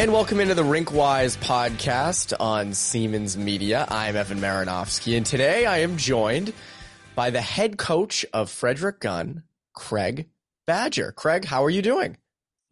And welcome into the Rinkwise podcast on Seamans Media. I'm Evan Marinofsky, and today I am joined by the head coach of Frederick Gunn, Craig Badger. Craig, how are you doing?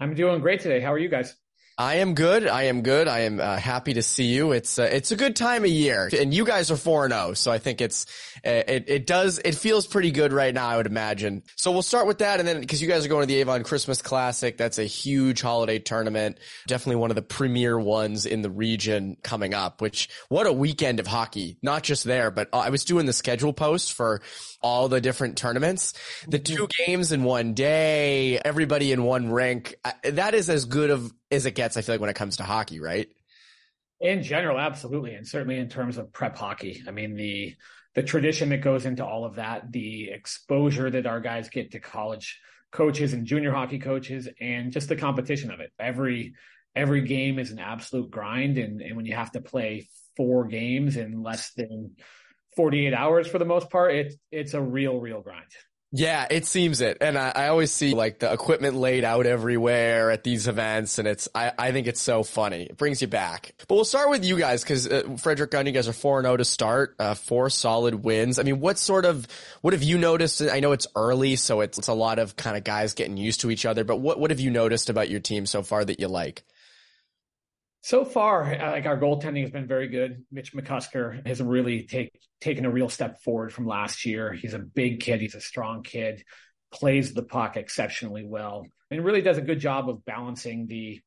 I'm doing great today. How are you guys? I am good. I am good. I am uh, happy to see you. It's uh, it's a good time of year, and you guys are four and zero, so I think it's uh, it it does it feels pretty good right now. I would imagine. So we'll start with that, and then because you guys are going to the Avon Christmas Classic, that's a huge holiday tournament, definitely one of the premier ones in the region coming up. Which what a weekend of hockey! Not just there, but uh, I was doing the schedule post for all the different tournaments. The two mm-hmm. games in one day, everybody in one rink. That is as good of as it gets, I feel like, when it comes to hockey, right? In general, absolutely. And certainly in terms of prep hockey. I mean, the the tradition that goes into all of that, the exposure that our guys get to college coaches and junior hockey coaches, and just the competition of it. Every every game is an absolute grind. And, and when you have to play four games in less than 48 hours for the most part, it's it's a real, real grind. Yeah, it seems it. And I, I, always see like the equipment laid out everywhere at these events. And it's, I, I think it's so funny. It brings you back. But we'll start with you guys because uh, Frederick Gunn, you guys are 4-0 to start, uh, four solid wins. I mean, what sort of, what have you noticed? I know it's early, so it's, it's a lot of kind of guys getting used to each other, but what, what have you noticed about your team so far that you like? So far, like our goaltending has been very good. Mitch McCusker has really take, taken a real step forward from last year. He's a big kid. He's a strong kid, plays the puck exceptionally well, and really does a good job of balancing the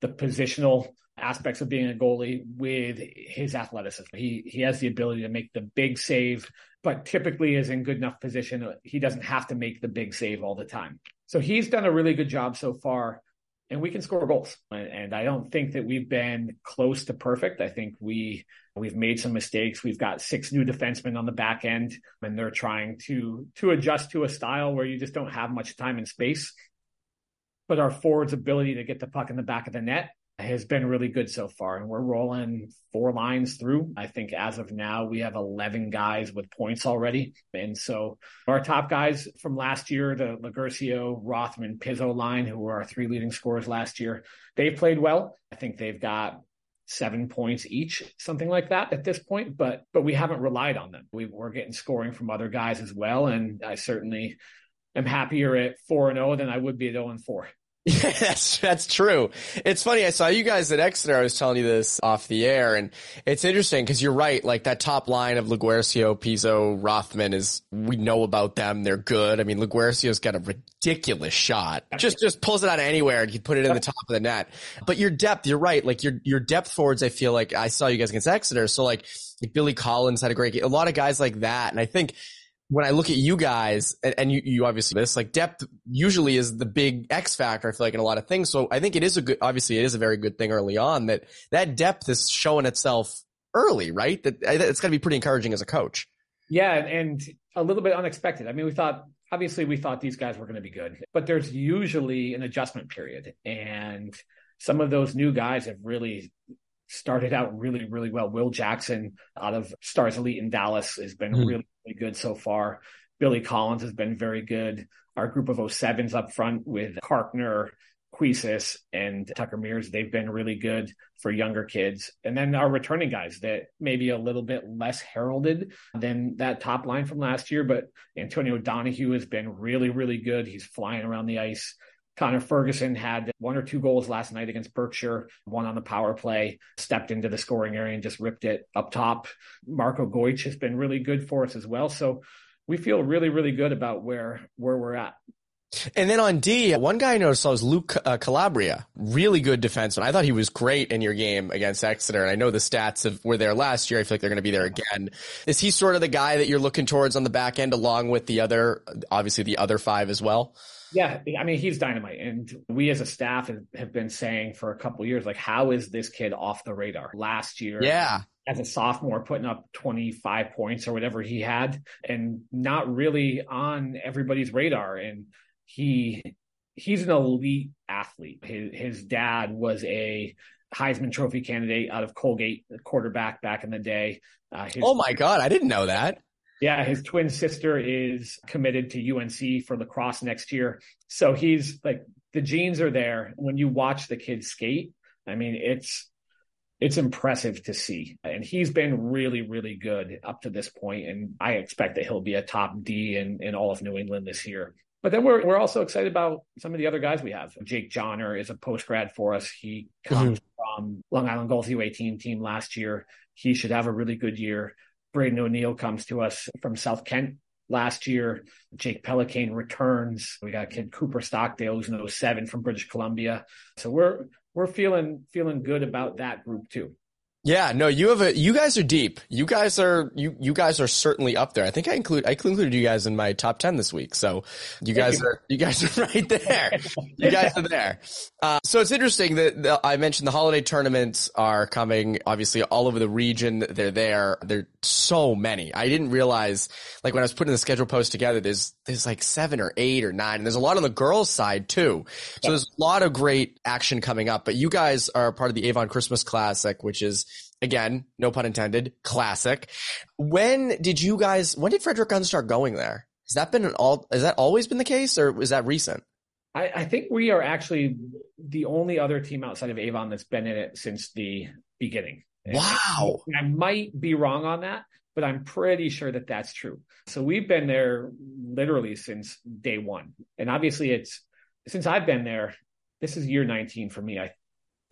the positional aspects of being a goalie with his athleticism. He he has the ability to make the big save, but typically is in good enough position. He doesn't have to make the big save all the time. So he's done a really good job so far and we can score goals. And I don't think that we've been close to perfect. I think we we've made some mistakes. We've got six new defensemen on the back end, and they're trying to to adjust to a style where you just don't have much time and space. But our forwards' ability to get the puck in the back of the net has been really good so far. And we're rolling four lines through. I think as of now, we have 11 guys with points already. And so our top guys from last year, the Lagercio, Rothman, Pizzo line, who were our three leading scorers last year, they've played well. I think they've got seven points each, something like that at this point, but, but we haven't relied on them. We, we're getting scoring from other guys as well. And I certainly am happier at four and 0 than I would be at 0 and 4. Yeah, that's, that's true. It's funny. I saw you guys at Exeter. I was telling you this off the air and it's interesting because you're right. Like that top line of LaGuercio, Pizzo, Rothman is, we know about them. They're good. I mean, LaGuercio's got a ridiculous shot. Just, just pulls it out of anywhere and you put it in the top of the net. But your depth, you're right. Like your, your depth forwards, I feel like I saw you guys against Exeter. So like, like Billy Collins had a great. A lot of guys like that. And I think, when I look at you guys, and, and, you, you obviously this, like depth usually is the big X factor, I feel like in a lot of things. So I think it is a good, obviously it is a very good thing early on that that depth is showing itself early, right? That it's got to be pretty encouraging as a coach. Yeah. And a little bit unexpected. I mean, we thought, obviously we thought these guys were going to be good, but there's usually an adjustment period. And some of those new guys have really started out really, really well. Will Jackson out of Stars Elite in Dallas has been mm. really, really good so far. Billy Collins has been very good. Our group of 07s up front with Karkner, Queesis, and Tucker Mears, they've been really good for younger kids. And then our returning guys that maybe a little bit less heralded than that top line from last year, but Antonio Donahue has been really, really good. He's flying around the ice. Connor Ferguson had one or two goals last night against Berkshire, one on the power play, stepped into the scoring area and just ripped it up top. Marco Goich has been really good for us as well. So we feel really, really good about where, where we're at. And then on D, one guy I noticed was Luke uh, Calabria, really good defenseman. I thought he was great in your game against Exeter. And I know the stats of, were there last year. I feel like they're going to be there again. Is he sort of the guy that you're looking towards on the back end along with the other, obviously the other five as well? Yeah, I mean he's dynamite, and we as a staff have been saying for a couple years, like, how is this kid off the radar? Last year, yeah, as a sophomore, putting up twenty five points or whatever he had, and not really on everybody's radar. And he he's an elite athlete. His his dad was a Heisman Trophy candidate out of Colgate, quarterback back in the day. Uh, his, oh my God, I didn't know that. Yeah, his twin sister is committed to UNC for lacrosse next year. So he's like the genes are there. When you watch the kids skate, I mean, it's it's impressive to see. And he's been really, really good up to this point, and I expect that he'll be a top D in, in all of New England this year. But then we're we're also excited about some of the other guys we have. Jake Johnner is a post grad for us. He comes mm-hmm. from Long Island Gulls U18 team last year. He should have a really good year. Braden O'Neill comes to us from South Kent last year. Jake Pelican returns. We got kid Cooper Stockdale, who's an 07 from British Columbia. So we're we're feeling feeling good about that group too. Yeah, no, you have a, you guys are deep. You guys are, you, you guys are certainly up there. I think I include, I included you guys in my top 10 this week. So you guys are, you guys are right there. You guys are there. Uh, so it's interesting that the, I mentioned the holiday tournaments are coming obviously all over the region. They're there. There's so many. I didn't realize, like when I was putting the schedule post together, there's, there's like seven or eight or nine and there's a lot on the girls side too. So there's a lot of great action coming up, but you guys are part of the Avon Christmas Classic, which is again, no pun intended, classic. When did you guys, when did Frederick Gunn start going there? Has that been an all, has that always been the case or is that recent? I, I think we are actually the only other team outside of Avon that's been in it since the beginning. Wow. I, I might be wrong on that, but I'm pretty sure that that's true. So we've been there literally since day one. And obviously it's, since I've been there, this is year 19 for me. I,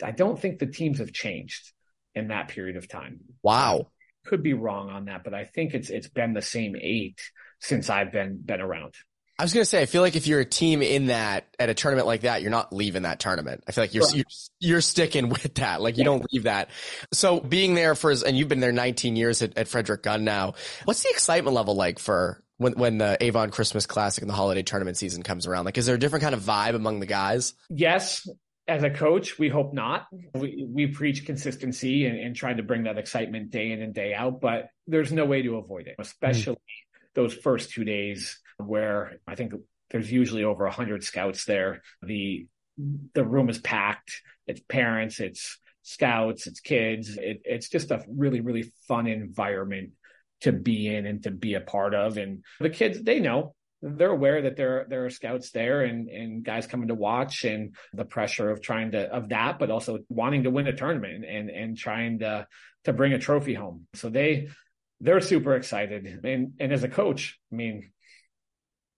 I don't think the teams have changed in that period of time. Wow. Could be wrong on that, but I think it's it's been the same eight since I've been been around. I was gonna say, I feel like if you're a team in that at a tournament like that, you're not leaving that tournament. I feel like you're right. you're, you're, sticking with that. Like you yeah. don't leave that. So being there for, and you've been there 19 years at, at Frederick Gunn now. What's the excitement level like for when when the Avon Christmas Classic and the holiday tournament season comes around? Like, is there a different kind of vibe among the guys? Yes, as a coach, we hope not. We, we preach consistency and, and trying to bring that excitement day in and day out, but there's no way to avoid it, especially mm-hmm. those first two days where I think there's usually over a hundred scouts there. The, the room is packed. It's parents, it's scouts, it's kids. It, it's just a really, really fun environment to be in and to be a part of. And the kids, they know they're aware that there there are scouts there and and guys coming to watch and the pressure of trying to of that, but also wanting to win a tournament and and trying to to bring a trophy home. So they they're super excited. And and as a coach, I mean,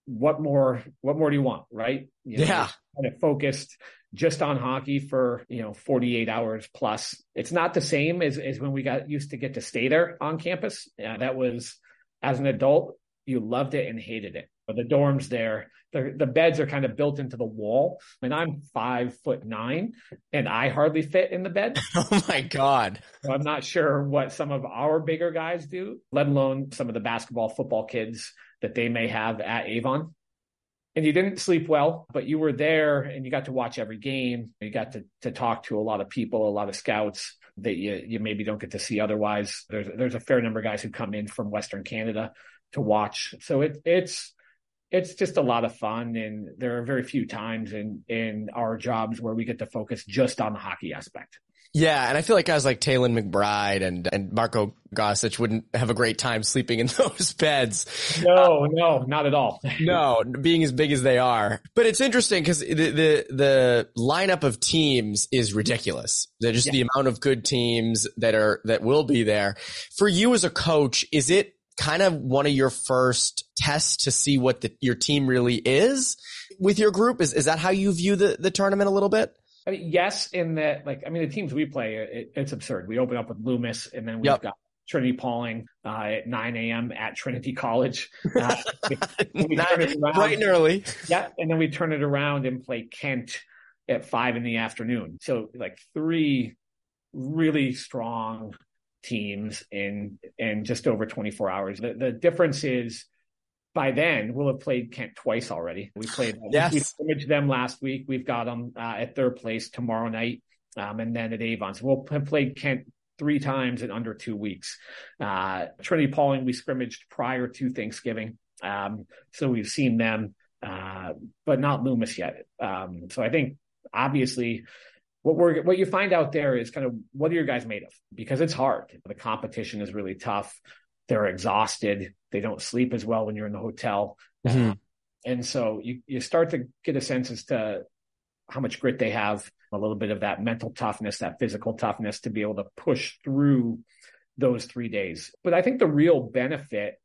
what more what more do you want, right? You know, yeah. Kind of focused just on hockey for you know 48 hours plus. It's not the same as as when we got used to get to stay there on campus. Yeah, that was as an adult you loved it and hated it the dorms there, the, the beds are kind of built into the wall. And I'm five foot nine and I hardly fit in the bed. Oh my God. So I'm not sure what some of our bigger guys do, let alone some of the basketball, football kids that they may have at Avon. And you didn't sleep well, but you were there and you got to watch every game. You got to, to talk to a lot of people, a lot of scouts that you, you maybe don't get to see otherwise. There's, there's a fair number of guys who come in from Western Canada to watch. So it, it's, it's just a lot of fun and there are very few times in in our jobs where we get to focus just on the hockey aspect yeah, and I feel like guys like Taylan McBride and and Marco Gossage wouldn't have a great time sleeping in those beds. No, uh, no, not at all. no, being as big as they are. But it's interesting because the, the the lineup of teams is ridiculous. They're just yeah. the amount of good teams that are that will be there. For you as a coach, is it kind of one of your first tests to see what the, your team really is with your group? Is, is that how you view the, the tournament a little bit? I mean, yes, in that, like, I mean, the teams we play, it, it's absurd. We open up with Loomis and then we've yep. got Trinity Pawling uh, at 9 a.m. at Trinity College. Uh, bright and early. Yeah. And then we turn it around and play Kent at five in the afternoon. So like three really strong teams in in just over 24 hours. The, the difference is by then we'll have played Kent twice already. We played yes. we scrimmaged them last week. We've got them uh, at third place tomorrow night, um, and then at Avon. So we'll have played Kent three times in under two weeks. Uh, Trinity Pawling we scrimmaged prior to Thanksgiving, um, so we've seen them, uh, but not Loomis yet. Um, so I think obviously what we're what you find out there is kind of what are your guys made of because it's hard. The competition is really tough. They're exhausted. They don't sleep as well when you're in the hotel. Mm-hmm. and so you, you start to get a sense as to how much grit they have, a little bit of that mental toughness, that physical toughness to be able to push through those three days. But I think the real benefit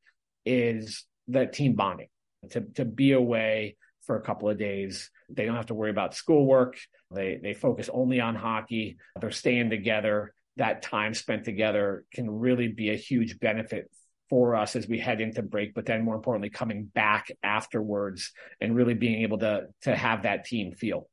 is that team bonding to, to be away for a couple of days. They don't have to worry about schoolwork. They, they focus only on hockey. They're staying together. That time spent together can really be a huge benefit for us as we head into break, but then more importantly, coming back afterwards and really being able to, to have that team feel.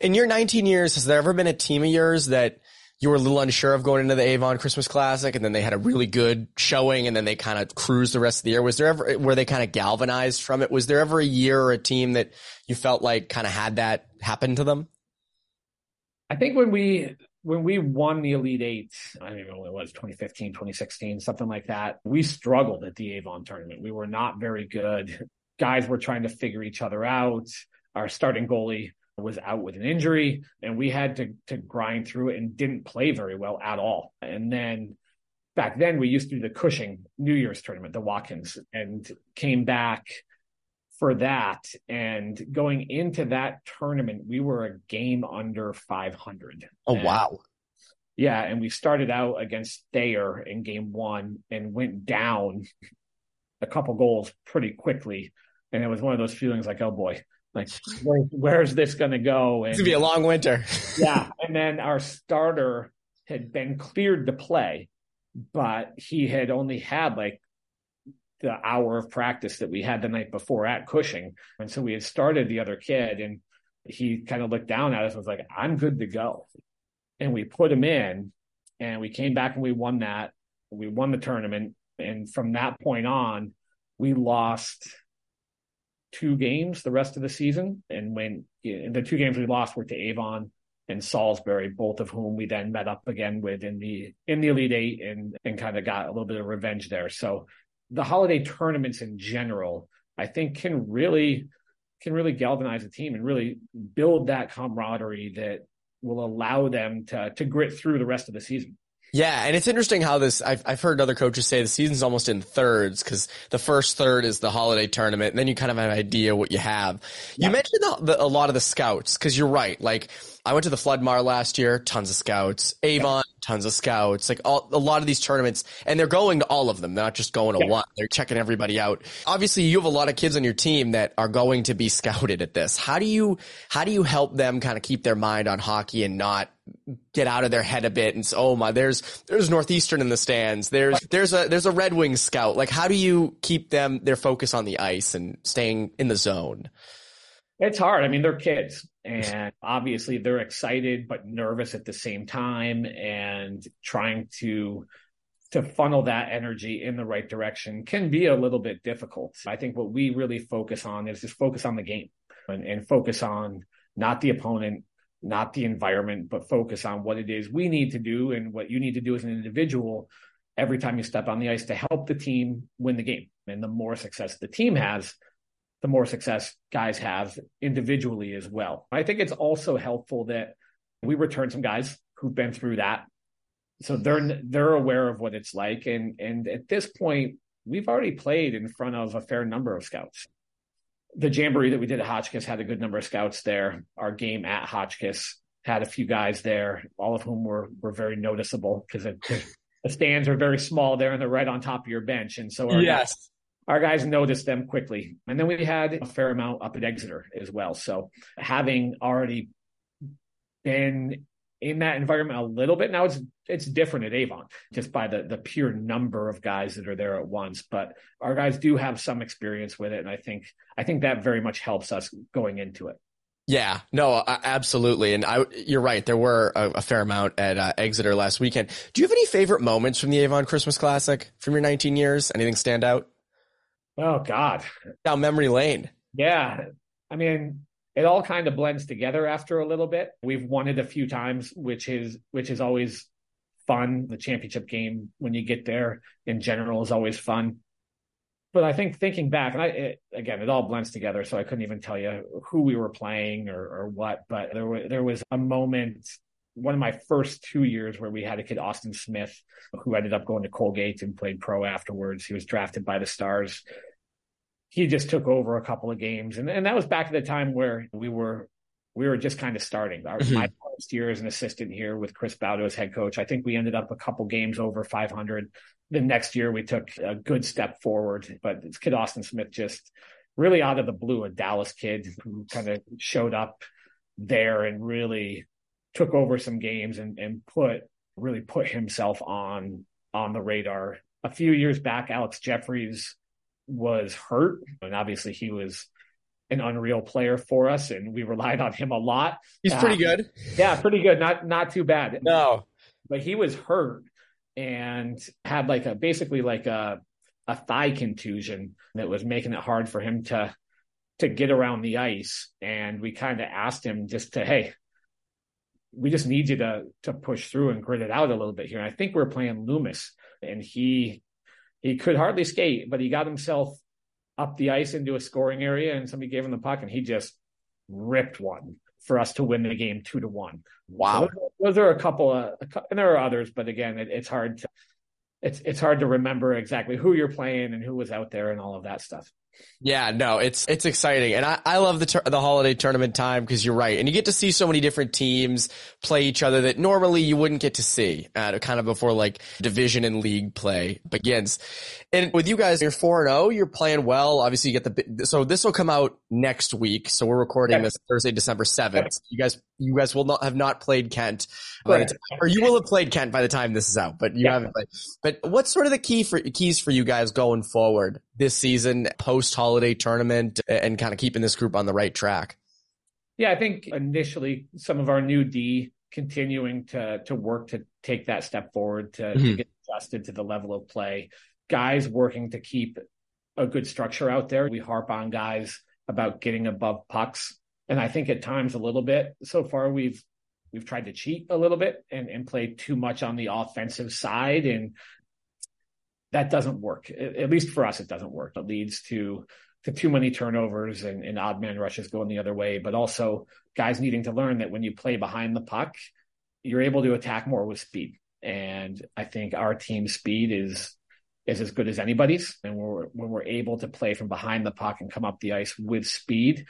In your 19 years, has there ever been a team of yours that you were a little unsure of going into the Avon Christmas Classic and then they had a really good showing and then they kind of cruised the rest of the year? Was there ever, were they kind of galvanized from it? Was there ever a year or a team that you felt like kind of had that happen to them? I think when we, when we won the Elite Eight, I don't even know what it was, 2015, 2016, something like that, we struggled at the Avon tournament. We were not very good. Guys were trying to figure each other out. Our starting goalie was out with an injury and we had to to grind through it and didn't play very well at all. And then back then we used to do the Cushing New Year's tournament, the Watkins, and came back for that. And going into that tournament, we were a game under 500. Oh, and, wow. Yeah. And we started out against Thayer in game one and went down a couple goals pretty quickly. And it was one of those feelings like, oh boy, like where, where's this going to go? And, it's gonna be a long winter. yeah, and then our starter had been cleared to play, but he had only had like the hour of practice that we had the night before at Cushing, and so we had started the other kid, and he kind of looked down at us and was like, "I'm good to go," and we put him in, and we came back and we won that. We won the tournament, and from that point on, we lost two games the rest of the season. And when the two games we lost were to Avon and Salisbury, both of whom we then met up again with in the in the Elite Eight and and kind of got a little bit of revenge there. So the holiday tournaments in general, I think, can really can really galvanize a team and really build that camaraderie that will allow them to to grit through the rest of the season. Yeah, and it's interesting how this. I've I've heard other coaches say the season's almost in thirds because the first third is the holiday tournament, and then you kind of have an idea what you have. Yeah. You mentioned the, the, a lot of the scouts because you're right. Like I went to the Flood-Marr last year, tons of scouts. Avon, tons of scouts. Like all, a lot of these tournaments, and they're going to all of them. They're not just going to yeah. one. They're checking everybody out. Obviously, you have a lot of kids on your team that are going to be scouted at this. How do you how do you help them kind of keep their mind on hockey and not get out of their head a bit and say, oh my, there's there's Northeastern in the stands. There's there's a there's a Red Wing scout. Like how do you keep them their focus on the ice and staying in the zone? It's hard. I mean, they're kids and obviously they're excited but nervous at the same time and trying to to funnel that energy in the right direction can be a little bit difficult. I think what we really focus on is just focus on the game and, and focus on not the opponent, not the environment, but focus on what it is we need to do and what you need to do as an individual every time you step on the ice to help the team win the game. And the more success the team has, the more success guys have individually as well. I think it's also helpful that we return some guys who've been through that. So they're they're aware of what it's like and and at this point we've already played in front of a fair number of scouts. The jamboree that we did at Hotchkiss had a good number of scouts there. Our game at Hotchkiss had a few guys there, all of whom were were very noticeable because the stands are very small there and they're right on top of your bench. And so our yes. Our guys noticed them quickly. And then we had a fair amount up at Exeter as well. So having already been in that environment a little bit now, it's it's different at Avon just by the the pure number of guys that are there at once. But our guys do have some experience with it, and I think I think that very much helps us going into it. Yeah, no, absolutely. And I, you're right. There were a, a fair amount at uh, Exeter last weekend. Do you have any favorite moments from the Avon Christmas Classic from your 19 years? Anything stand out? Oh God. Down memory lane. Yeah. I mean, it all kind of blends together after a little bit. We've won it a few times, which is which is always fun. The championship game when you get there in general is always fun. But I think thinking back, and I it, again, it all blends together, so I couldn't even tell you who we were playing or, or what. But there was there was a moment one of my first two years where we had a kid, Austin Smith, who ended up going to Colgate and played pro afterwards. He was drafted by the Stars. He just took over a couple of games. And, and that was back at the time where we were we were just kind of starting. Our, mm-hmm. My first year as an assistant here with Chris Baudo as head coach, I think we ended up a couple games over 500. The next year we took a good step forward, but it's kid Austin Smith just really out of the blue, a Dallas kid who kind of showed up there and really took over some games and, and put really put himself on on the radar. A few years back, Alex Jeffries was hurt, and obviously he was an unreal player for us, and we relied on him a lot. He's pretty um, good. Yeah, pretty good. Not not too bad. No, but he was hurt and had like a basically like a a thigh contusion that was making it hard for him to to get around the ice. And we kind of asked him just to, hey, we just need you to to push through and grit it out a little bit here. And I think we are playing Loomis, and he he could hardly skate, but he got himself up the ice into a scoring area, and somebody gave him the puck, and he just ripped one for us to win the game two to one. Wow, so those, those, are a couple of, and there are others, but again, it, it's hard to it's it's hard to remember exactly who you're playing and who was out there and all of that stuff. Yeah, no, it's it's exciting, and I, I love the the holiday tournament time because you're right, and you get to see so many different teams play each other that normally you wouldn't get to see, uh, kind of before like division and league play begins. And with you guys, you're four and zero, oh, you're playing well. Obviously, you get the so this will come out next week. So we're recording this Thursday, December seventh. You guys, you guys will not have not played Kent, right. or you will have played Kent by the time this is out, but you yeah. haven't played. But what's sort of the key for keys for you guys going forward this season, post holiday tournament, and kind of keeping this group on the right track? Yeah, I think initially some of our new D continuing to to work to take that step forward to, mm-hmm. to get adjusted to the level of play. Guys working to keep a good structure out there. We harp on guys about getting above pucks. And I think at times a little bit so far we've we've tried to cheat a little bit and, and play too much on the offensive side. And that doesn't work. At least for us, it doesn't work. It leads to to too many turnovers and, and odd man rushes going the other way, but also guys needing to learn that when you play behind the puck, you're able to attack more with speed. And I think our team speed is is as good as anybody's. And we're, when we're able to play from behind the puck and come up the ice with speed,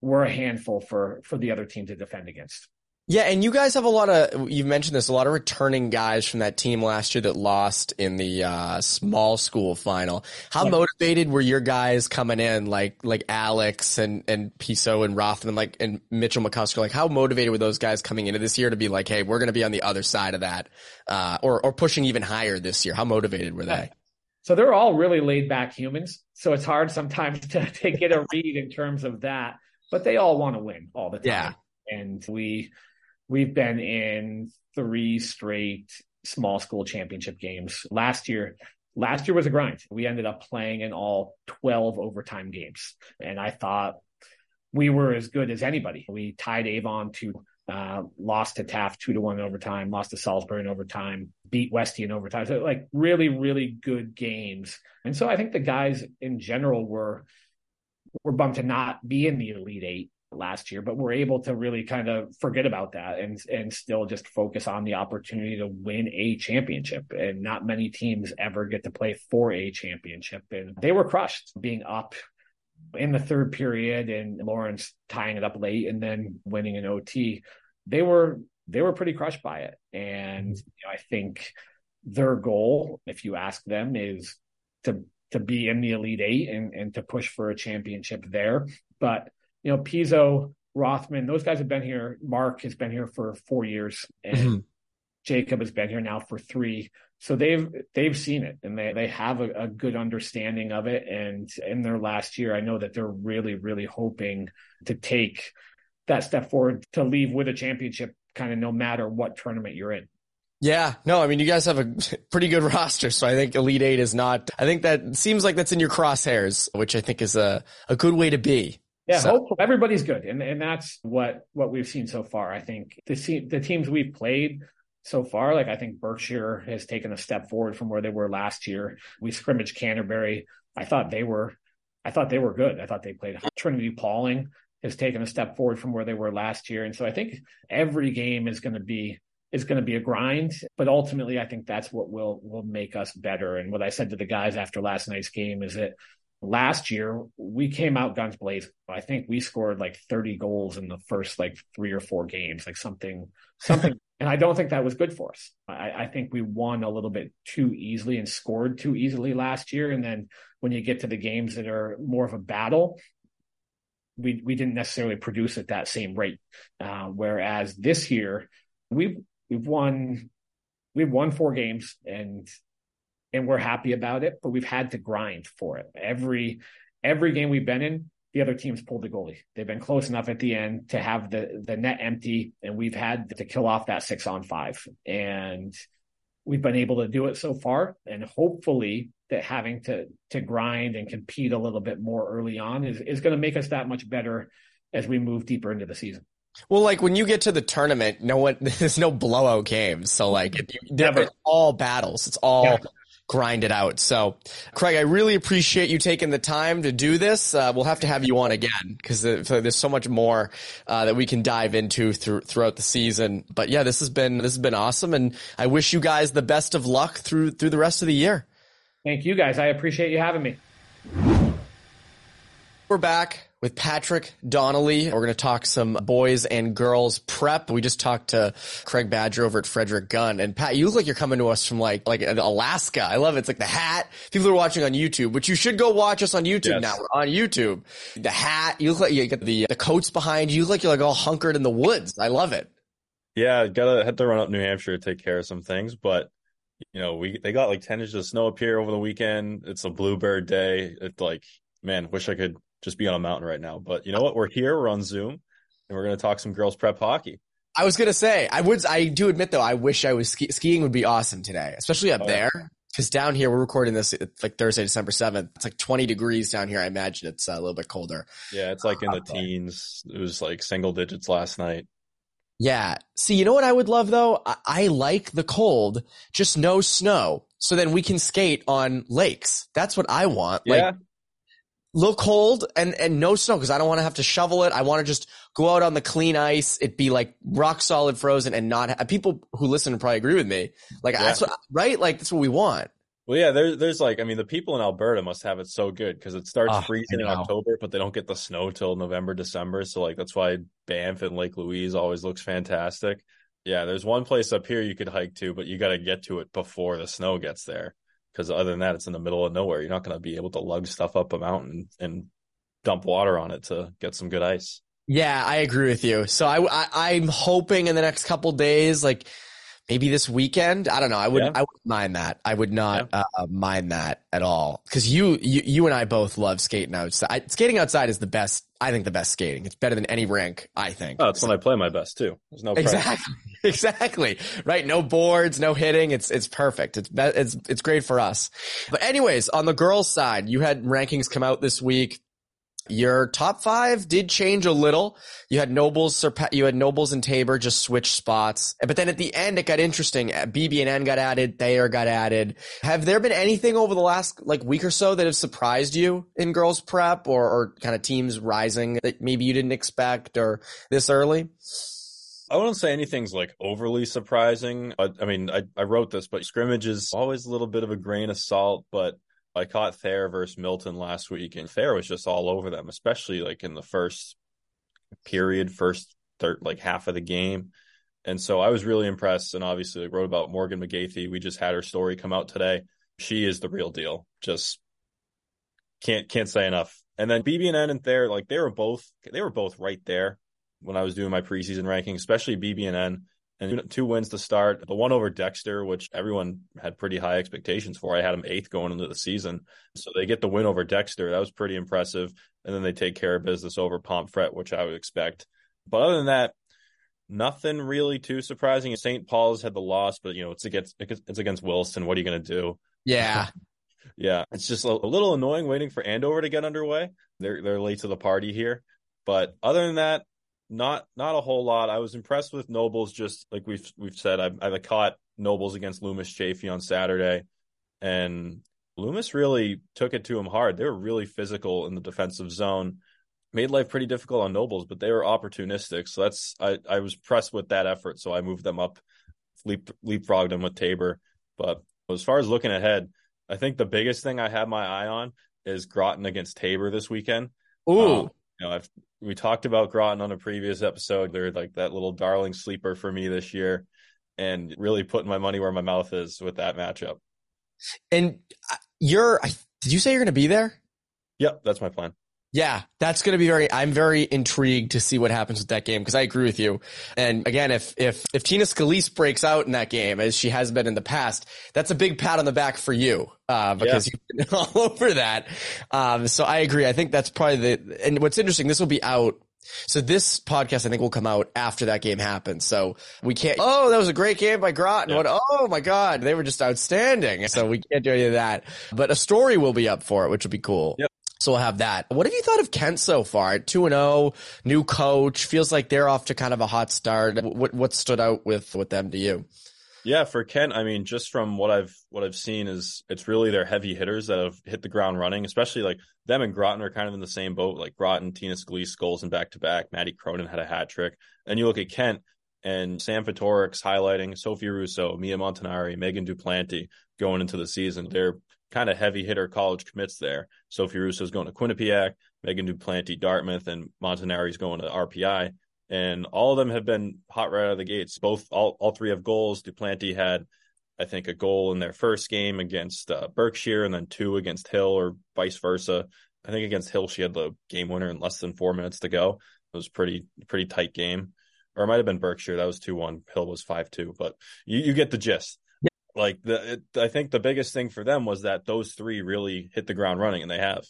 we're a handful for for the other team to defend against. Yeah, and you guys have a lot of you've mentioned this a lot of returning guys from that team last year that lost in the uh, small school final. How yeah. motivated were your guys coming in, like like Alex and and Pizzo and Rothman, like and Mitchell McCusker? Like, how motivated were those guys coming into this year to be like, hey, we're going to be on the other side of that, uh, or or pushing even higher this year? How motivated were they? So they're all really laid back humans. So it's hard sometimes to, to get a read in terms of that, but they all want to win all the time. Yeah. And we we've been in three straight small school championship games. Last year, last year was a grind. We ended up playing in all 12 overtime games. And I thought we were as good as anybody. We tied Avon to uh, lost to Taft two to one in overtime, lost to Salisbury in overtime, beat Westy in overtime. So like really, really good games. And so I think the guys in general were were bummed to not be in the Elite Eight last year, but we're able to really kind of forget about that and and still just focus on the opportunity to win a championship. And not many teams ever get to play for a championship. And they were crushed being up in the third period and Lawrence tying it up late and then winning an OT. They were they were pretty crushed by it. And you know, I think their goal, if you ask them, is to to be in the elite eight and, and to push for a championship there. But you know, Pizzo, Rothman, those guys have been here. Mark has been here for four years, and mm-hmm. Jacob has been here now for three. So they've they've seen it, and they they have a, a good understanding of it. And in their last year, I know that they're really really hoping to take that step forward to leave with a championship, kind of no matter what tournament you're in. Yeah, no, I mean, you guys have a pretty good roster, so I think Elite Eight is not, I think that seems like that's in your crosshairs, which I think is a, a good way to be. Yeah, so. everybody's good, and and that's what what we've seen so far. I think the the teams we've played so far, like I think Berkshire has taken a step forward from where they were last year. We scrimmaged Canterbury. I thought they were, I thought they were good. I thought they played Trinity Pawling has taken a step forward from where they were last year, and so I think every game is going to be is going to be a grind, but ultimately I think that's what will will make us better. And what I said to the guys after last night's game is that last year we came out guns blazing. I think we scored like 30 goals in the first like three or four games, like something, something. and I don't think that was good for us. I, I, think we won a little bit too easily and scored too easily last year. And then when you get to the games that are more of a battle, we we didn't necessarily produce at that same rate. Uh, whereas this year, we've we've won we've won four games and and we're happy about it, but we've had to grind for it. Every every game we've been in, the other teams pulled the goalie. They've been close enough at the end to have the the net empty, and we've had to kill off that six on five. And we've been able to do it so far, and hopefully that having to to grind and compete a little bit more early on is is going to make us that much better as we move deeper into the season. Well, like when you get to the tournament, no one there's no blowout games, so like it, Never. it's all battles. It's all yeah grind it out. So, Craig, I really appreciate you taking the time to do this. Uh, we'll have to have you on again because there's so much more uh, that we can dive into through, throughout the season. But yeah, this has been this has been awesome, and I wish you guys the best of luck through through the rest of the year. Thank you, guys. I appreciate you having me. We're back with Patrick Donnelly. We're going to talk some boys and girls prep. We just talked to Craig Badger over at Frederick Gunn. And Pat, you look like you're coming to us from like, like Alaska. I love it. It's like the hat. People are watching on YouTube, which you should go watch us on YouTube yes. now. We're on YouTube. The hat, you look like you got the, the coats behind you. You look like you're like all hunkered in the woods. I love it. Yeah, gotta had to run up New Hampshire to take care of some things, but you know, we they got like ten inches of snow up here over the weekend. It's a bluebird day. It's like, man, wish I could just be on a mountain right now. But you know what? We're here. We're on Zoom, and we're going to talk some girls prep hockey. I was gonna say, I would, I do admit though, I wish I was ski- skiing would be awesome today, especially up oh, there. Because down here, we're recording this like Thursday, December seventh. It's like twenty degrees down here. I imagine it's uh, a little bit colder. Yeah, it's like in the teens. It was like single digits last night. Yeah. See, you know what I would love though? I, I like the cold, just no snow. So then we can skate on lakes. That's what I want. Yeah. Like little cold and and no snow because I don't want to have to shovel it. I want to just go out on the clean ice. It be like rock solid frozen and not ha- people who listen probably agree with me. Like yeah. that's what right. Like that's what we want. Well, yeah, there's there's like I mean the people in Alberta must have it so good because it starts oh, freezing in October, but they don't get the snow till November, December. So like that's why Banff and Lake Louise always looks fantastic. Yeah, there's one place up here you could hike to, but you got to get to it before the snow gets there because other than that, it's in the middle of nowhere. You're not going to be able to lug stuff up a mountain and dump water on it to get some good ice. Yeah, I agree with you. So I, I am hoping in the next couple days, like maybe this weekend. I don't know. I would yeah. I wouldn't mind that. I would not yeah. uh, mind that at all because you, you you and I both love skating outside. Skating outside is the best. I think the best skating. It's better than any rink. I think. Oh, it's so. when I play my best too. There's no exactly exactly right. No boards, no hitting. It's it's perfect. It's it's it's great for us. But anyways, on the girls' side, you had rankings come out this week. Your top five did change a little. You had Nobles, you had Nobles and Tabor just switch spots. But then at the end, it got interesting. Uh, BB&N got added. Thayer got added. Have there been anything over the last like week or so that have surprised you in girls prep or, or kind of teams rising that maybe you didn't expect or this early? I wouldn't say anything's like overly surprising. I, I mean, I, I wrote this, but scrimmage is always a little bit of a grain of salt, but I caught Thayer versus Milton last week, and Thayer was just all over them, especially like in the first period, first third, like half of the game. And so I was really impressed. And obviously, I wrote about Morgan McGathey. We just had her story come out today. She is the real deal. Just can't can't say enough. And then BB&N Thayer, like they were both they were both right there when I was doing my preseason ranking, especially BB&N and two wins to start. The one over Dexter, which everyone had pretty high expectations for. I had them eighth going into the season. So they get the win over Dexter. That was pretty impressive. And then they take care of business over Pomfret, which I would expect. But other than that, nothing really too surprising. St. Paul's had the loss, but you know, it's against it's against Wilson. What are you gonna do? Yeah. yeah. It's just a, a little annoying waiting for Andover to get underway. They're they're late to the party here. But other than that, not not a whole lot. I was impressed with Nobles. Just like we've we've said, I I caught Nobles against Loomis Chafee on Saturday, and Loomis really took it to him hard. They were really physical in the defensive zone, made life pretty difficult on Nobles, but they were opportunistic. So that's I I was impressed with that effort. So I moved them up, leap leapfrogged them with Tabor. But as far as looking ahead, I think the biggest thing I have my eye on is Groton against Tabor this weekend. Ooh. Um, you know, I've we talked about Groton on a previous episode. They're like that little darling sleeper for me this year, and really putting my money where my mouth is with that matchup. And uh, you're, did you say you're going to be there? Yep, that's my plan. Yeah, that's going to be very, I'm very intrigued to see what happens with that game because I agree with you. And again, if, if, if Tina Scalise breaks out in that game as she has been in the past, that's a big pat on the back for you, uh, because yeah. you've been all over that. Um, so I agree. I think that's probably the, and what's interesting, this will be out so this podcast, I think, will come out after that game happens. So we can't. Oh, that was a great game by Groton. What? Oh my God, they were just outstanding. So we can't do any of that. But a story will be up for it, which will be cool. So we'll have that. What have you thought of Kent so far? Two and zero, oh, new coach. Feels like they're off to kind of a hot start. What what stood out with with them to you? Yeah, for Kent, I mean, just from what I've what I've seen is it's really their heavy hitters that have hit the ground running, especially like them and Groton are kind of in the same boat. Like Groton, Tina Scalise goals and back to back. Maddie Cronin had a hat trick. And you look at Kent and Sam Fedoruk's highlighting Sophie Russo, Mia Montanari, Megan Duplanty going into the season. They're kind of heavy hitter college commits there. Sophie Russo's going to Quinnipiac, Megan Duplanty, Dartmouth, and Montanari's going to RPI. And all of them have been hot right out of the gates. Both, all, all three have goals. Duplanty had, I think, a goal in their first game against uh, Berkshire and then two against Hill or vice versa. I think against Hill, she had the game winner in less than four minutes to go. It was pretty, pretty tight game. Or it might have been Berkshire. That was 2 1. Hill was 5 2. But you, you get the gist like the it, I think the biggest thing for them was that those three really hit the ground running, and they have.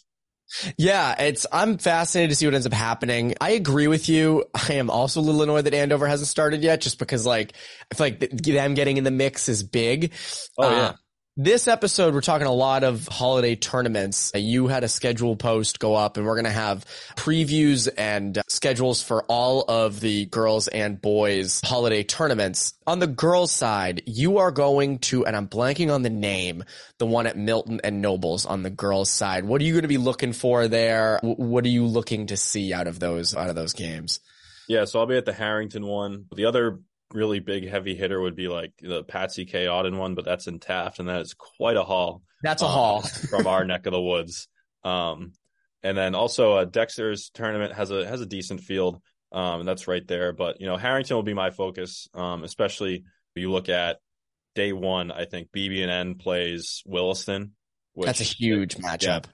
Yeah, it's I'm fascinated to see what ends up happening. I agree with you. I am also a little annoyed that Andover hasn't started yet, just because like I feel like them getting in the mix is big. Oh yeah. Uh, this episode, we're talking a lot of holiday tournaments. You had a schedule post go up and we're going to have previews and uh, schedules for all of the girls and boys holiday tournaments. On the girls side, you are going to, and I'm blanking on the name, the one at Milton and Nobles on the girls side. What are you going to be looking for there? What are you looking to see out of those, out of those games? Yeah, so I'll be at the Harrington one. The other really big heavy hitter would be like the Patsy K Auden one, but that's in Taft, and that is quite a haul. That's a um, haul from our neck of the woods. Um, and then also uh, Dexter's tournament has a has a decent field. Um, and that's right there. But you know, Harrington will be my focus, um, especially you look at day one. I think BB&N plays Williston. Which, that's a huge matchup.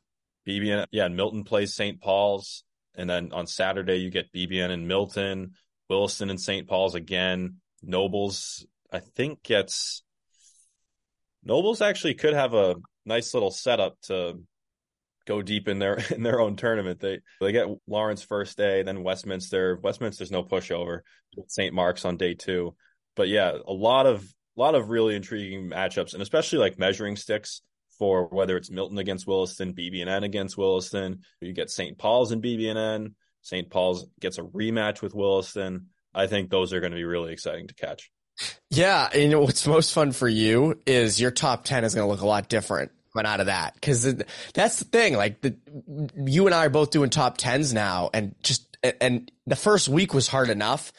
Yeah, BB&N, yeah, and Milton plays St. Paul's, and then on Saturday you get BB&N and Milton, Williston and St. Paul's again. Nobles, I think gets Nobles actually could have a nice little setup to go deep in their in their own tournament. They they get Lawrence first day, then Westminster. Westminster's no pushover. St. Mark's on day two. But yeah, a lot of a lot of really intriguing matchups, and especially like measuring sticks for whether it's Milton against Williston, BB&N against Williston. You get St. Paul's and BB&N. St. Paul's gets a rematch with Williston. I think those are going to be really exciting to catch. Yeah, and you know, what's most fun for you is your top ten is going to look a lot different coming out of that because that's the thing. Like the, you and I are both doing top tens now, and just and the first week was hard enough,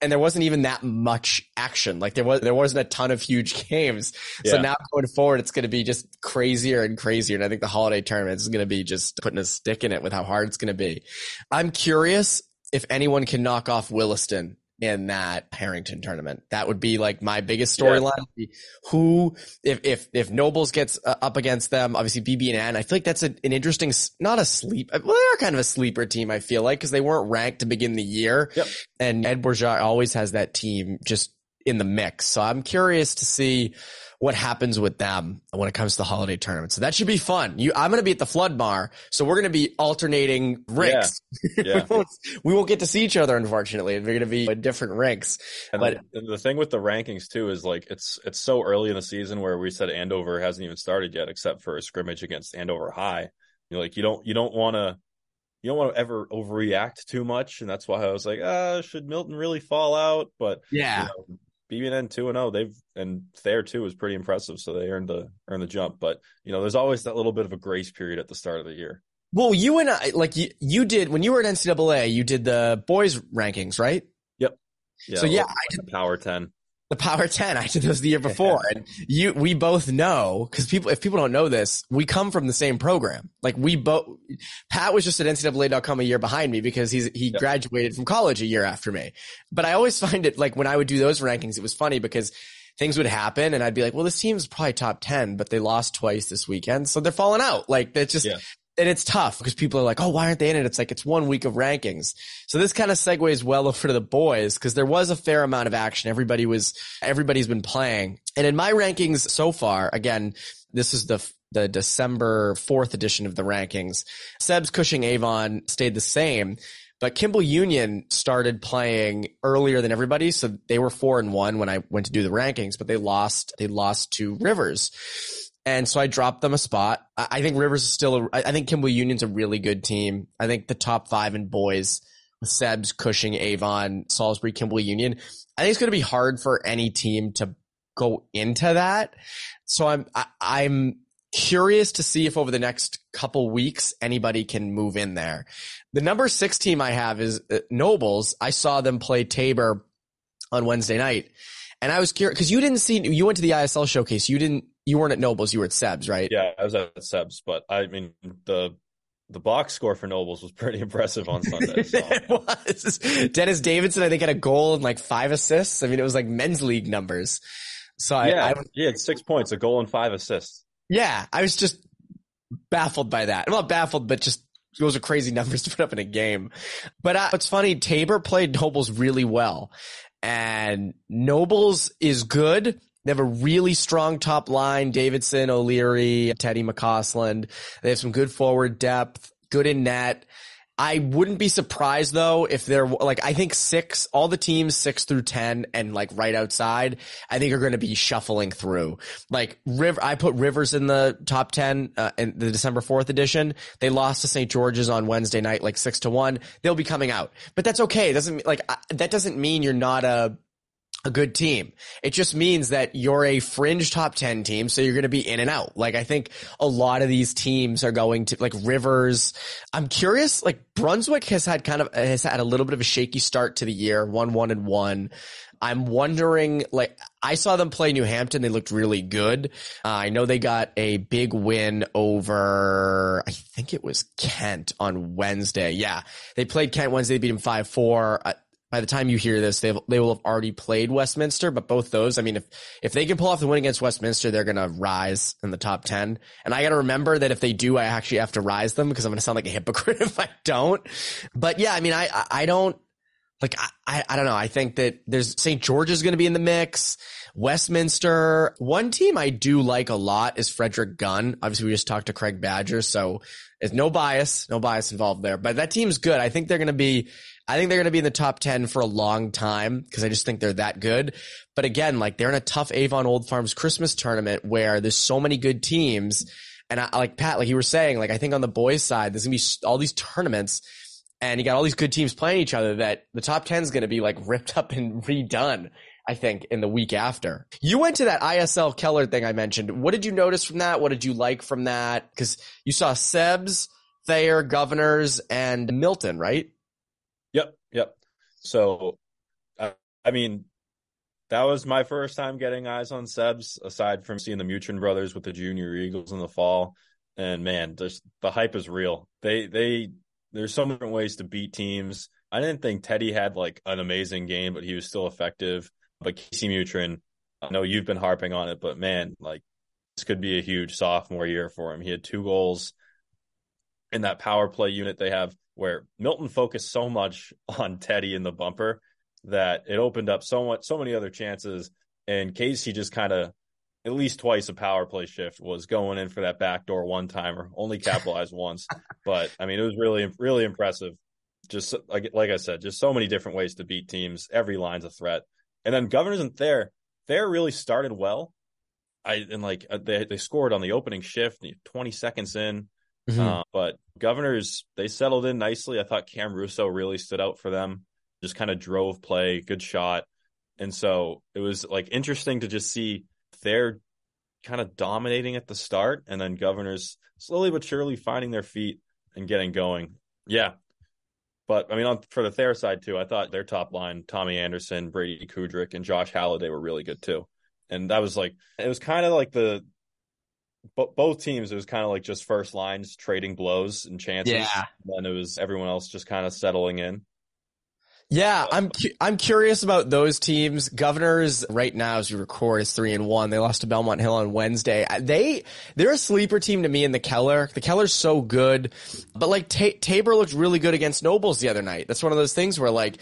and there wasn't even that much action. Like there was there wasn't a ton of huge games. Yeah. So now going forward, it's going to be just crazier and crazier. And I think the holiday tournament is going to be just putting a stick in it with how hard it's going to be. I'm curious if anyone can knock off Williston in that Harrington tournament. That would be like my biggest storyline. Yeah. Who, if, if, if Nobles gets uh, up against them, obviously BB&N, I feel like that's a, an interesting, not a sleep, well, they are kind of a sleeper team, I feel like, because they weren't ranked to begin the year. Yep. And Ed Bourgeois always has that team just in the mix. So I'm curious to see what happens with them when it comes to the holiday tournament. So that should be fun. You, I'm going to be at the Flood-Marr. so we're going to be alternating rinks. Yeah. yeah. we, won't, we, won't, get to see each other, unfortunately. We're going to be in different rinks. And but the, the, thing with the rankings too is like it's it's so early in the season where we said Andover hasn't even started yet, except for a scrimmage against Andover High. You're like you don't you don't want to you don't want to ever overreact too much, and that's why I was like, ah, should Milton really fall out? But yeah, you know, BB&N two and zero. Oh, they've and Thayer too was pretty impressive, so they earned the earned the jump. But you know, there's always that little bit of a grace period at the start of the year. Well, you and I, like you, you did when you were at NCAA, you did the boys rankings, right? Yep. Yeah, so yeah, I did Power Ten. The Power 10. I did those the year before. and you, we both know, cause people, if people don't know this, we come from the same program. Like we both, Pat was just at NCAA.com a year behind me because he's, he yep. graduated from college a year after me. But I always find it like when I would do those rankings, it was funny because things would happen and I'd be like, well, this team's probably top 10, but they lost twice this weekend. So they're falling out. Like that's just, yeah and it's tough because people are like, oh, why aren't they in it? It's like, it's one week of rankings. So this kind of segues well over to the boys because there was a fair amount of action. Everybody was, everybody's been playing. And in my rankings so far, again, this is the, the December 4th edition of the rankings. Sebs Cushing Avon stayed the same. But Kimball Union started playing earlier than everybody, so they were four and one when I went to do the rankings, but they lost. They lost to Rivers. And so I dropped them a spot. I think Rivers is still, I think Kimball Union's a really good team. I think the top five in boys with Sebs, Cushing, Avon, Salisbury, Kimball Union. I think it's going to be hard for any team to go into that. So I'm, I, am i am curious to see if over the next couple weeks anybody can move in there. The number six team I have is uh, Nobles. I saw them play Tabor on Wednesday night. And I was curious because you didn't see, you went to the ISL showcase. You didn't you weren't at Nobles, you were at Sebs, right? Yeah, I was at Sebs, but I mean the the box score for Nobles was pretty impressive on Sunday. So. it was. Dennis Davidson, I think, had a goal and like five assists. I mean, it was like men's league numbers. So yeah, I, I yeah, six points, a goal and five assists. Yeah, I was just baffled by that. I'm not baffled, but just those are crazy numbers to put up in a game. But uh, it's funny, Tabor played Nobles really well, and Nobles is good they have a really strong top line. Davidson, O'Leary, Teddy McCausland. They have some good forward depth, good in net. I wouldn't be surprised though if they're like, I think six, all the teams six through 10 and like right outside, I think are going to be shuffling through. Like River, I put Rivers in the top 10, uh, in the December 4th edition. They lost to St. George's on Wednesday night, like six to one. They'll be coming out, but that's okay. It doesn't like, that doesn't mean you're not a, a good team. It just means that you're a fringe top 10 team, so you're going to be in and out. Like I think a lot of these teams are going to like Rivers. I'm curious, like Brunswick has had kind of has had a little bit of a shaky start to the year, one one and one. I'm wondering, like, I saw them play New Hampton. They looked really good. Uh, I know they got a big win over, I think it was Kent on Wednesday. Yeah. They played Kent Wednesday, they beat them 5-4. Uh, by the time you hear this, they they will have already played Westminster. But both those, I mean, if if they can pull off the win against Westminster, they're gonna rise in the top ten. And I got to remember that if they do, I actually have to rise them because I'm gonna sound like a hypocrite if I don't. But yeah, I mean, I I don't like I I don't know. I think that there's St. George is gonna be in the mix. Westminster. One team I do like a lot is Frederick Gunn. Obviously, we just talked to Craig Badger, so there's no bias, no bias involved there. But that team's good. I think they're going to be I think they're going to be in the top 10 for a long time because I just think they're that good. But again, like they're in a tough Avon Old Farms Christmas tournament where there's so many good teams. And I, like Pat, like you were saying, like I think on the boys side, there's gonna be all these tournaments and you got all these good teams playing each other that the top 10 is going to be like ripped up and redone. I think in the week after. You went to that ISL Keller thing I mentioned. What did you notice from that? What did you like from that? Cause you saw Sebs, Thayer, Governors, and Milton, right? Yep, yep. So, uh, I mean, that was my first time getting eyes on Sebs, aside from seeing the Mutryn brothers with the Junior Eagles in the fall. And man, just the hype is real. They they there's so many different ways to beat teams. I didn't think Teddy had like an amazing game, but he was still effective. But Casey Mutryn, I know you've been harping on it, but man, like this could be a huge sophomore year for him. He had two goals in that power play unit they have where Milton focused so much on Teddy in the bumper that it opened up so much, so many other chances. And Casey just kind of, at least twice a power play shift was going in for that backdoor one timer, only capitalized once. But I mean, it was really, really impressive. Just like, like I said, just so many different ways to beat teams. Every line's a threat. And then Governors and Thayer, Thayer really started well. I and like uh, they they scored on the opening shift, 20 seconds in. Mm-hmm. Uh, but Governors, they settled in nicely. I thought Cam Russo really stood out for them, just kind of drove play, good shot. And so it was like interesting to just see they're kind of dominating at the start and then Governors slowly but surely finding their feet and getting going. Yeah. But I mean, on, for the Thayer side too, I thought their top line, Tommy Anderson, Brady Kudrick, and Josh Halliday were really good too. And that was like, it was kind of like the, both teams, it was kind of like just first lines trading blows and chances. Yeah. And then it was everyone else just kind of settling in. Yeah, I'm cu- I'm curious about those teams. Governors right now, as we record, is three and one. They lost to Belmont Hill on Wednesday. They they're a sleeper team to me in the Keller. The Keller's so good, but like Ta- Tabor looked really good against Nobles the other night. That's one of those things where like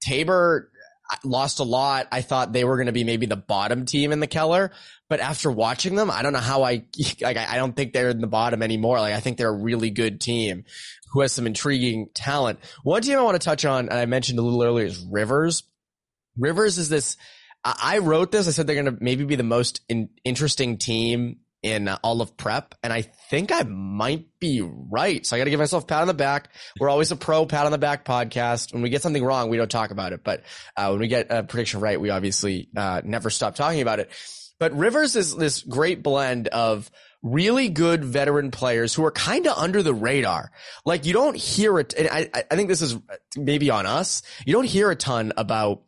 Tabor lost a lot. I thought they were going to be maybe the bottom team in the Keller, but after watching them, I don't know how I like. I don't think they're in the bottom anymore. Like I think they're a really good team who has some intriguing talent. One team I want to touch on, and I mentioned a little earlier, is Rivers. Rivers is this. I wrote this. I said they're going to maybe be the most in, interesting team in uh, all of prep, and I think I might be right. So I got to give myself a pat on the back. We're always a pro pat on the back podcast. When we get something wrong, we don't talk about it, but uh, when we get a prediction right, we obviously uh, never stop talking about it. But Rivers is this great blend of really good veteran players who are kind of under the radar. Like you don't hear it. And I, I think this is maybe on us. You don't hear a ton about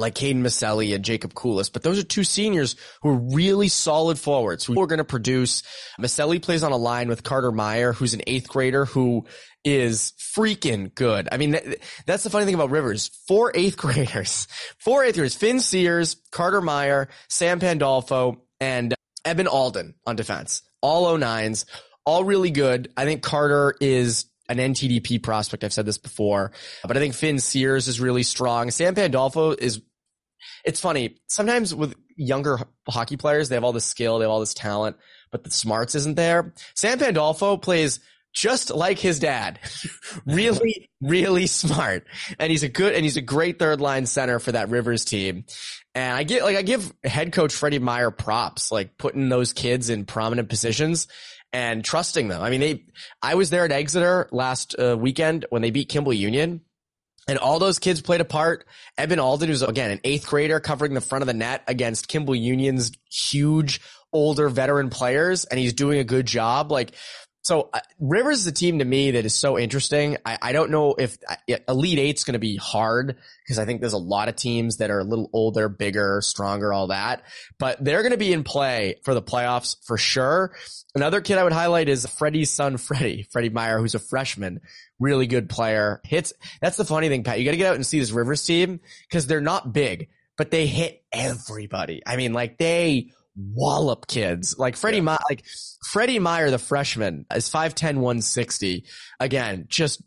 like Caden Maselli and Jacob Coolis, but those are two seniors who are really solid forwards who are going to produce. Maselli plays on a line with Carter Meyer, who's an eighth grader who is freaking good. I mean, that's the funny thing about Rivers. Four eighth graders, four eighth graders, Finn Sears, Carter Meyer, Sam Pandolfo, and Eben Alden on defense. All 09s, all really good. I think Carter is an NTDP prospect. I've said this before, but I think Finn Sears is really strong. Sam Pandolfo is, it's funny. Sometimes with younger hockey players, they have all this skill, they have all this talent, but the smarts isn't there. Sam Pandolfo plays just like his dad. really, really smart. And he's a good, and he's a great third line center for that Rivers team. And I get, like, I give head coach Freddie Meyer props, like putting those kids in prominent positions and trusting them. I mean, they, I was there at Exeter last uh, weekend when they beat Kimball Union. And all those kids played a part. Eben Alden, who's again an eighth grader covering the front of the net against Kimball Union's huge older veteran players, and he's doing a good job. Like so uh, Rivers is a team to me that is so interesting. I, I don't know if uh, Elite Eight's going to be hard because I think there's a lot of teams that are a little older, bigger, stronger, all that. But they're going to be in play for the playoffs for sure. Another kid I would highlight is Freddie's son, Freddie, Freddie Meyer, who's a freshman, really good player. Hits. That's the funny thing, Pat. You got to get out and see this Rivers team because they're not big, but they hit everybody. I mean, like they wallop kids. Like Freddie, yeah. like Freddie Meyer, the freshman, is 5'10", 160. Again, just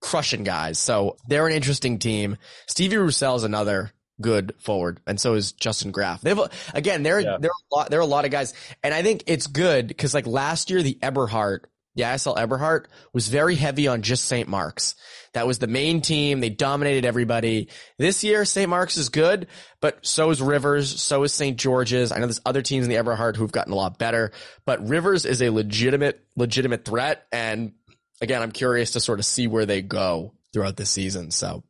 crushing guys. So they're an interesting team. Stevie Roussel is another good forward, and so is Justin Graf. They've again, there yeah. there are a lot there are a lot of guys, and I think it's good because like last year, the Eberhart, the ISL Eberhart was very heavy on just St. Mark's. That was the main team. They dominated everybody. This year, St. Mark's is good, but so is Rivers. So is St. George's. I know there's other teams in the Eberhart who've gotten a lot better, but Rivers is a legitimate, legitimate threat. And again, I'm curious to sort of see where they go throughout the season. So.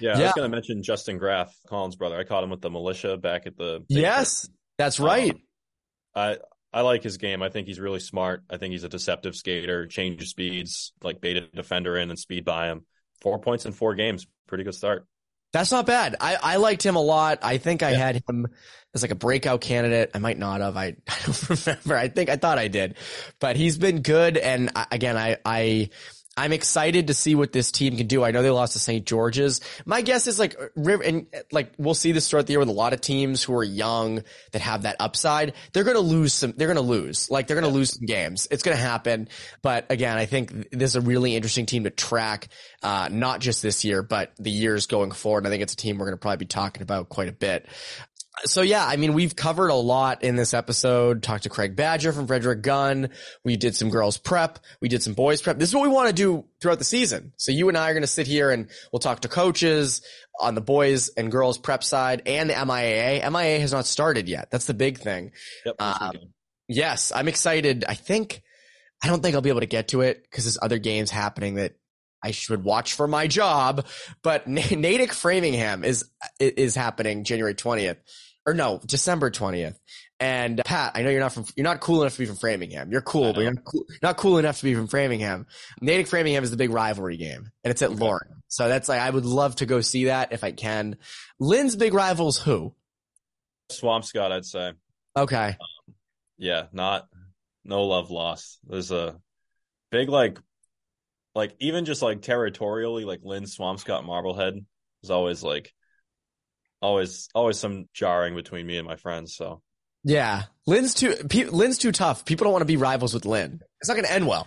Yeah, yeah. I was going to mention Justin Graf, Collins' brother. I caught him with the militia back at the. Yes, that's right. Um, I I like his game. I think he's really smart. I think he's a deceptive skater, changes speeds, like bait a defender in and speed by him four points in four games. Pretty good start. That's not bad. I, I liked him a lot. I think I yeah. had him as like a breakout candidate. I might not have. I, I don't remember. I think I thought I did, but he's been good. And I, again, I, I I'm excited to see what this team can do. I know they lost to St. George's. My guess is like and like we'll see this throughout the year with a lot of teams who are young that have that upside. They're going to lose some. They're going to lose. Like they're going to lose some games. It's going to happen. But again, I think this is a really interesting team to track, uh, not just this year, but the years going forward. And I think it's a team we're going to probably be talking about quite a bit so yeah, I mean, we've covered a lot in this episode. Talked to Craig Badger from Frederick Gunn. We did some girls prep. We did some boys prep. This is what we want to do throughout the season. So you and I are going to sit here and we'll talk to coaches on the boys and girls prep side and the MIAA. MIAA has not started yet. That's the big thing. Yep, um, yes, I'm excited. I think, I don't think I'll be able to get to it because there's other games happening that I should watch for my job. But Natick Framingham is is happening January 20th or no, December 20th. And Pat, I know you're not from, you're not cool enough to be from Framingham. You're cool, but you're not cool, not cool enough to be from Framingham. Natick Framingham is the big rivalry game and it's at okay. Lorne. So that's like, I would love to go see that if I can. Lynn's big rivals who? Swampscott, I'd say. Okay. Um, yeah, not, no love lost. There's a big, like, like even just like territorially, like Lynn Swampscott Marblehead is always like, always, always some jarring between me and my friends. So yeah, Lynn's too. P- Lynn's too tough. People don't want to be rivals with Lynn. It's not going to end well.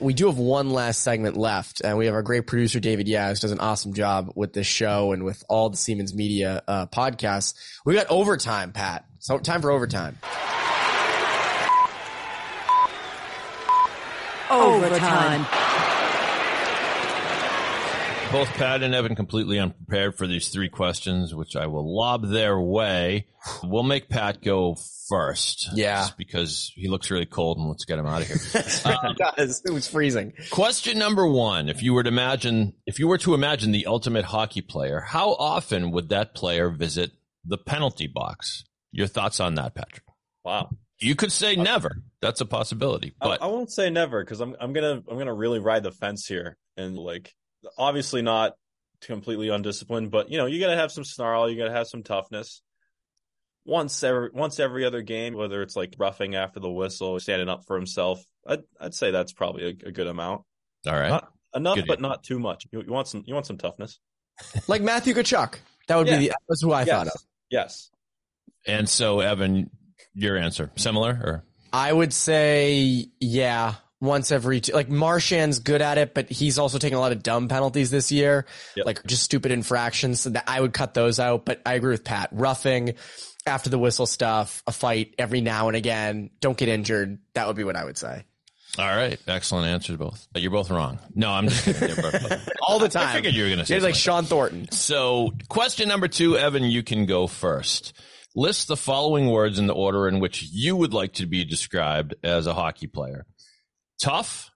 We do have one last segment left, and we have our great producer David Yaz does an awesome job with this show and with all the Seamans Media uh, podcasts. We got overtime, Pat. So time for overtime. Overtime. Both Pat and Evan completely unprepared for these three questions, which I will lob their way. We'll make Pat go first. Yeah. because he looks really cold and let's get him out of here. um, it was freezing. Question number one. If you were to imagine, if you were to imagine the ultimate hockey player, how often would that player visit the penalty box? Your thoughts on that, Patrick? Wow. You could say never. That's a possibility. But I, I won't say never because I'm I'm gonna I'm gonna really ride the fence here and like obviously not completely undisciplined, but you know, you got to have some snarl, you got to have some toughness. Once every once every other game, whether it's like roughing after the whistle, standing up for himself, I'd I'd say that's probably a, a good amount. All right, not enough, good but not too much. You, you, want some you want some toughness, like Matthew Tkachuk. That would yeah. be the that's who I yes. thought of. Yes. And so, Evan, your answer similar or? I would say yeah once every two, like Marchand's good at it, but he's also taking a lot of dumb penalties this year, yep. like just stupid infractions. So that I would cut those out. But I agree with Pat. Roughing after the whistle stuff, a fight every now and again. Don't get injured. That would be what I would say. All right, excellent answers both. You're both wrong. No, I'm just kidding. all the time. I figured you were going to say You're like Shawn Thornton. So, question number two, Evan, you can go first. List the following words in the order in which you would like to be described as a hockey player tough,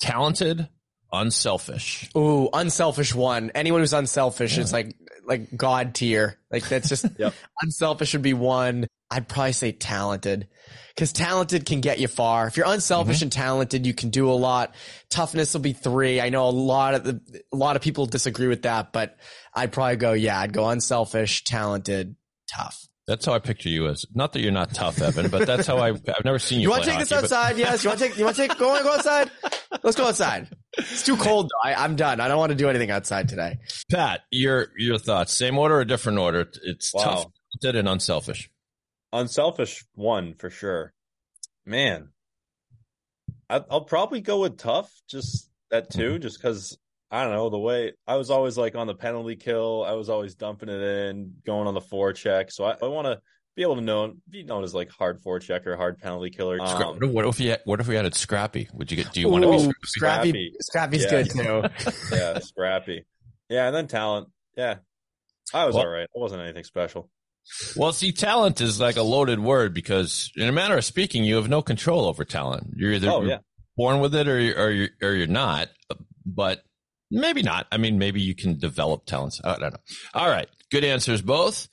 talented, unselfish. Ooh, unselfish one. Anyone who's unselfish yeah. is like like god tier. Like that's just yep. unselfish would be one. I'd probably say talented. Cause talented can get you far. If you're unselfish mm-hmm. and talented, you can do a lot. Toughness will be three. I know a lot of the, a lot of people disagree with that, but I'd probably go, yeah, I'd go unselfish, talented, tough. That's how I picture you as. Not that you're not tough, Evan, but that's how I, I've never seen you. You want to take hockey, this outside? But... Yes. You want to take? You want to take? Go on, go outside. Let's go outside. It's too cold though. I, am done. I don't want to do anything outside today. Pat, your your thoughts? Same order or different order? It's wow. tough, talented, and unselfish. Unselfish one for sure. Man, I, I'll probably go with tough. Just that too, mm-hmm. just because I don't know the way I was always like on the penalty kill. I was always dumping it in, going on the forecheck. So I, I want to be able to know be known as like hard forechecker, hard penalty killer. Um, what if you what if we added Scrappy? Would you get? Do you want to be Scrappy? Scrappy Scrappy's yeah. good too. yeah, Scrappy. Yeah, and then talent. Yeah, I was well, all right. It wasn't anything special. Well, see, talent is like a loaded word because, in a manner of speaking, you have no control over talent. You're either oh, yeah. born with it or or you're, or you're not. But Maybe not. I mean, maybe you can develop talents. I don't know. All right. Good answers both.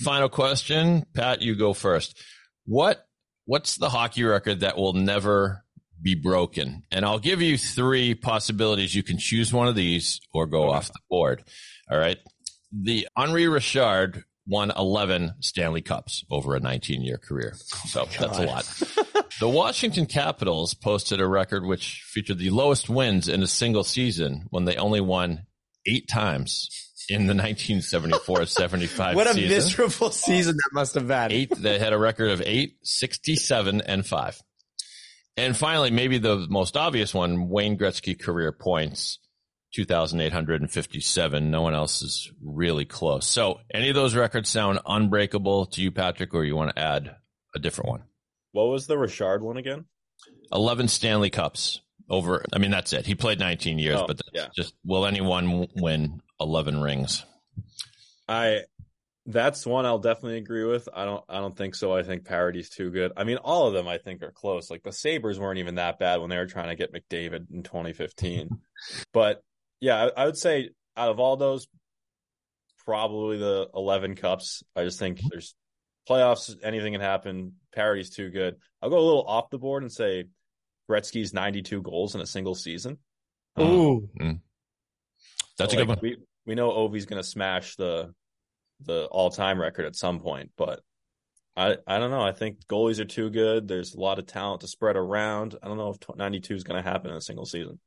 Final question. Pat, you go first. What, what's the hockey record that will never be broken? And I'll give you three possibilities. You can choose one of these or go off the board. All right. The Henri Richard won 11 Stanley Cups over a 19 year career. So God. that's a lot. the Washington Capitals posted a record which featured the lowest wins in a single season when they only won eight times in the 1974-75 What a season. miserable season that must have been. Eight, they had a record of eight, 67 and five. And finally, maybe the most obvious one, Wayne Gretzky career points 2,857. No one else is really close. So any of those records sound unbreakable to you, Patrick, or you want to add a different one? What was the Richard one again? 11 Stanley Cups over. I mean, that's it. He played 19 years, oh, but yeah. just will anyone win 11 rings? I, that's one I'll definitely agree with. I don't, I don't think so. I think Parity's too good. I mean, all of them I think are close. Like the Sabres weren't even that bad when they were trying to get McDavid in 2015, but yeah, I, I would say out of all those, probably the 11 cups. I just think there's playoffs, anything can happen. Parity's too good. I'll go a little off the board and say Gretzky's 92 goals in a single season. Ooh. Mm. That's So, a good one. We we know Ovi's going to smash the the all time record at some point, but I I don't know. I think goalies are too good. There's a lot of talent to spread around. I don't know if 92 is going to happen in a single season.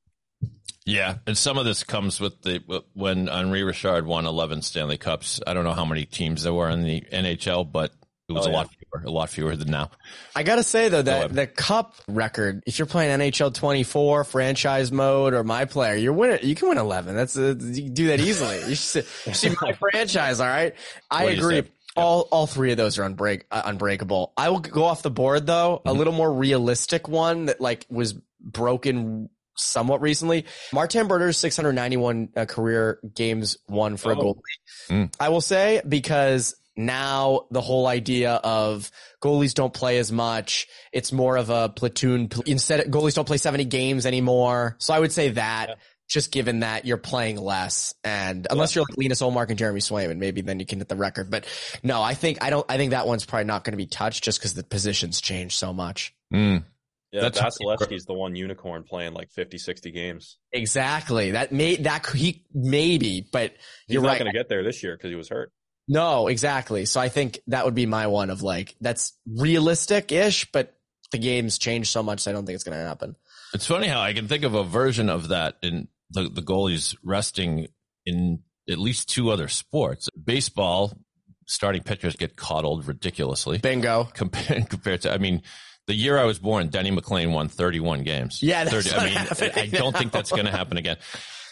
Yeah, and some of this comes with the when Henri Richard won 11 Stanley Cups. I don't know how many teams there were in the NHL, but it was Oh, a yeah. lot fewer, a lot fewer than now. I gotta say though that the cup record, if you're playing NHL 24 franchise mode or my player, you're winning. You can win 11. That's a, you can do that easily. You should see, see my franchise. All right, I What agree. All all three of those are unbreak uh, unbreakable. I will go off the board though. Mm-hmm. A little more realistic one that like was broken somewhat recently. Martin Brodeur's 691 uh, career games won for a Oh. goalie. Mm. I will say because now the whole idea of goalies don't play as much. It's more of a platoon. pl- Instead, goalies don't play 70 games anymore. So I would say that just given that you're playing less and unless you're like Linus Ullmark and Jeremy Swayman, maybe then you can hit the record. But no, I think, I don't, I think that one's probably not going to be touched just because the positions change so much. Mm. Yeah, That's- Vasilevskiy's the one unicorn playing like 50, 60 games. Exactly. That may, that he maybe, but He's you're not right. going to get there this year because he was hurt. No, exactly. So I think that would be my one of like, that's realistic ish, but the game's changed so much. So I don't think it's going to happen. It's funny how I can think of a version of that in the, the goalies resting in at least two other sports. Baseball, starting pitchers get coddled ridiculously Bingo. compared, compared to, I mean, the year I was born, Denny McLain won 31 games. Yeah, that's 30, I mean, I don't think that's going to happen again.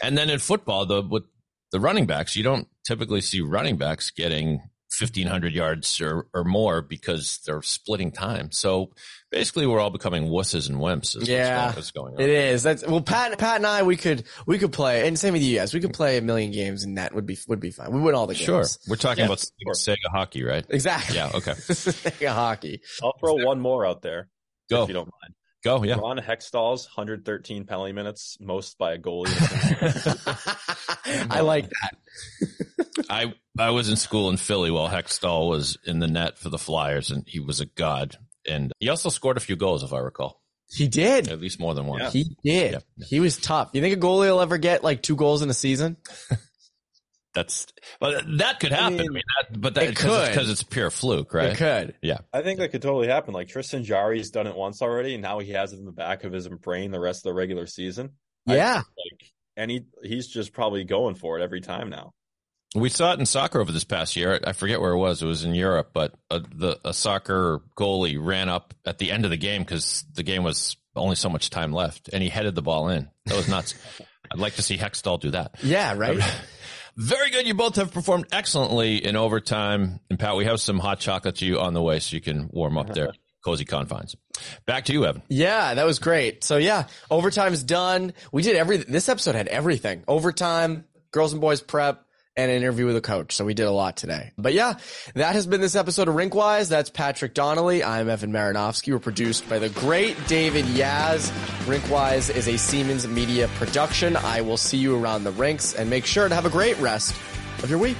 And then in football, the with the running backs, you don't typically see running backs getting 1500 yards or, or more because they're splitting time. So basically, we're all becoming wusses and wimps. Is Yeah, what's, what's going on. It is. That's well, Pat, Pat and I, we could, we could play, and same with you guys. We could play a million games, and that would be would be fine. We win all the games. Sure, we're talking Yeah, about sure. Sega hockey, right? Exactly. Yeah. Okay. Yeah, hockey. I'll throw one more out there Go. if you don't mind. Go. Yeah. Ron Hextall's 113 penalty minutes, most by a goalie. I like that. I I was in school in Philly while Hextall was in the net for the Flyers, and he was a god. And he also scored a few goals, if I recall, He did. at least more than one. Yeah. He did. Yeah. He was tough. You think a goalie will ever get like two goals in a season? That's but that could happen. I mean, mean, that, but that it because could. because it's pure fluke, right? It could. Yeah, I think that could totally happen. Like Tristan Jarry's done it once already, and now he has it in the back of his brain the rest of the regular season. I- Yeah. Like, and he he's just probably going for it every time now. We saw it in soccer over this past year. I forget where it was. It was in Europe, but a, the a soccer goalie ran up at the end of the game because the game was only so much time left, and he headed the ball in. That was nuts. I'd like to see Hextall do that. Yeah. Right. Very good. You both have performed excellently in overtime. And Pat, we have some hot chocolate to you on the way so you can warm up there. Cozy confines. Back to you, Evan. Yeah, that was great. So yeah, overtime's done. We did every. This episode had everything: overtime, girls and boys prep, and an interview with a coach. So we did a lot today. But yeah, that has been this episode of Rinkwise. That's Patrick Donnelly. I'm Evan Marinofsky. We're produced by the great David Yaz. Rinkwise is a Seamans Media production. I will see you around the rinks, and make sure to have a great rest of your week.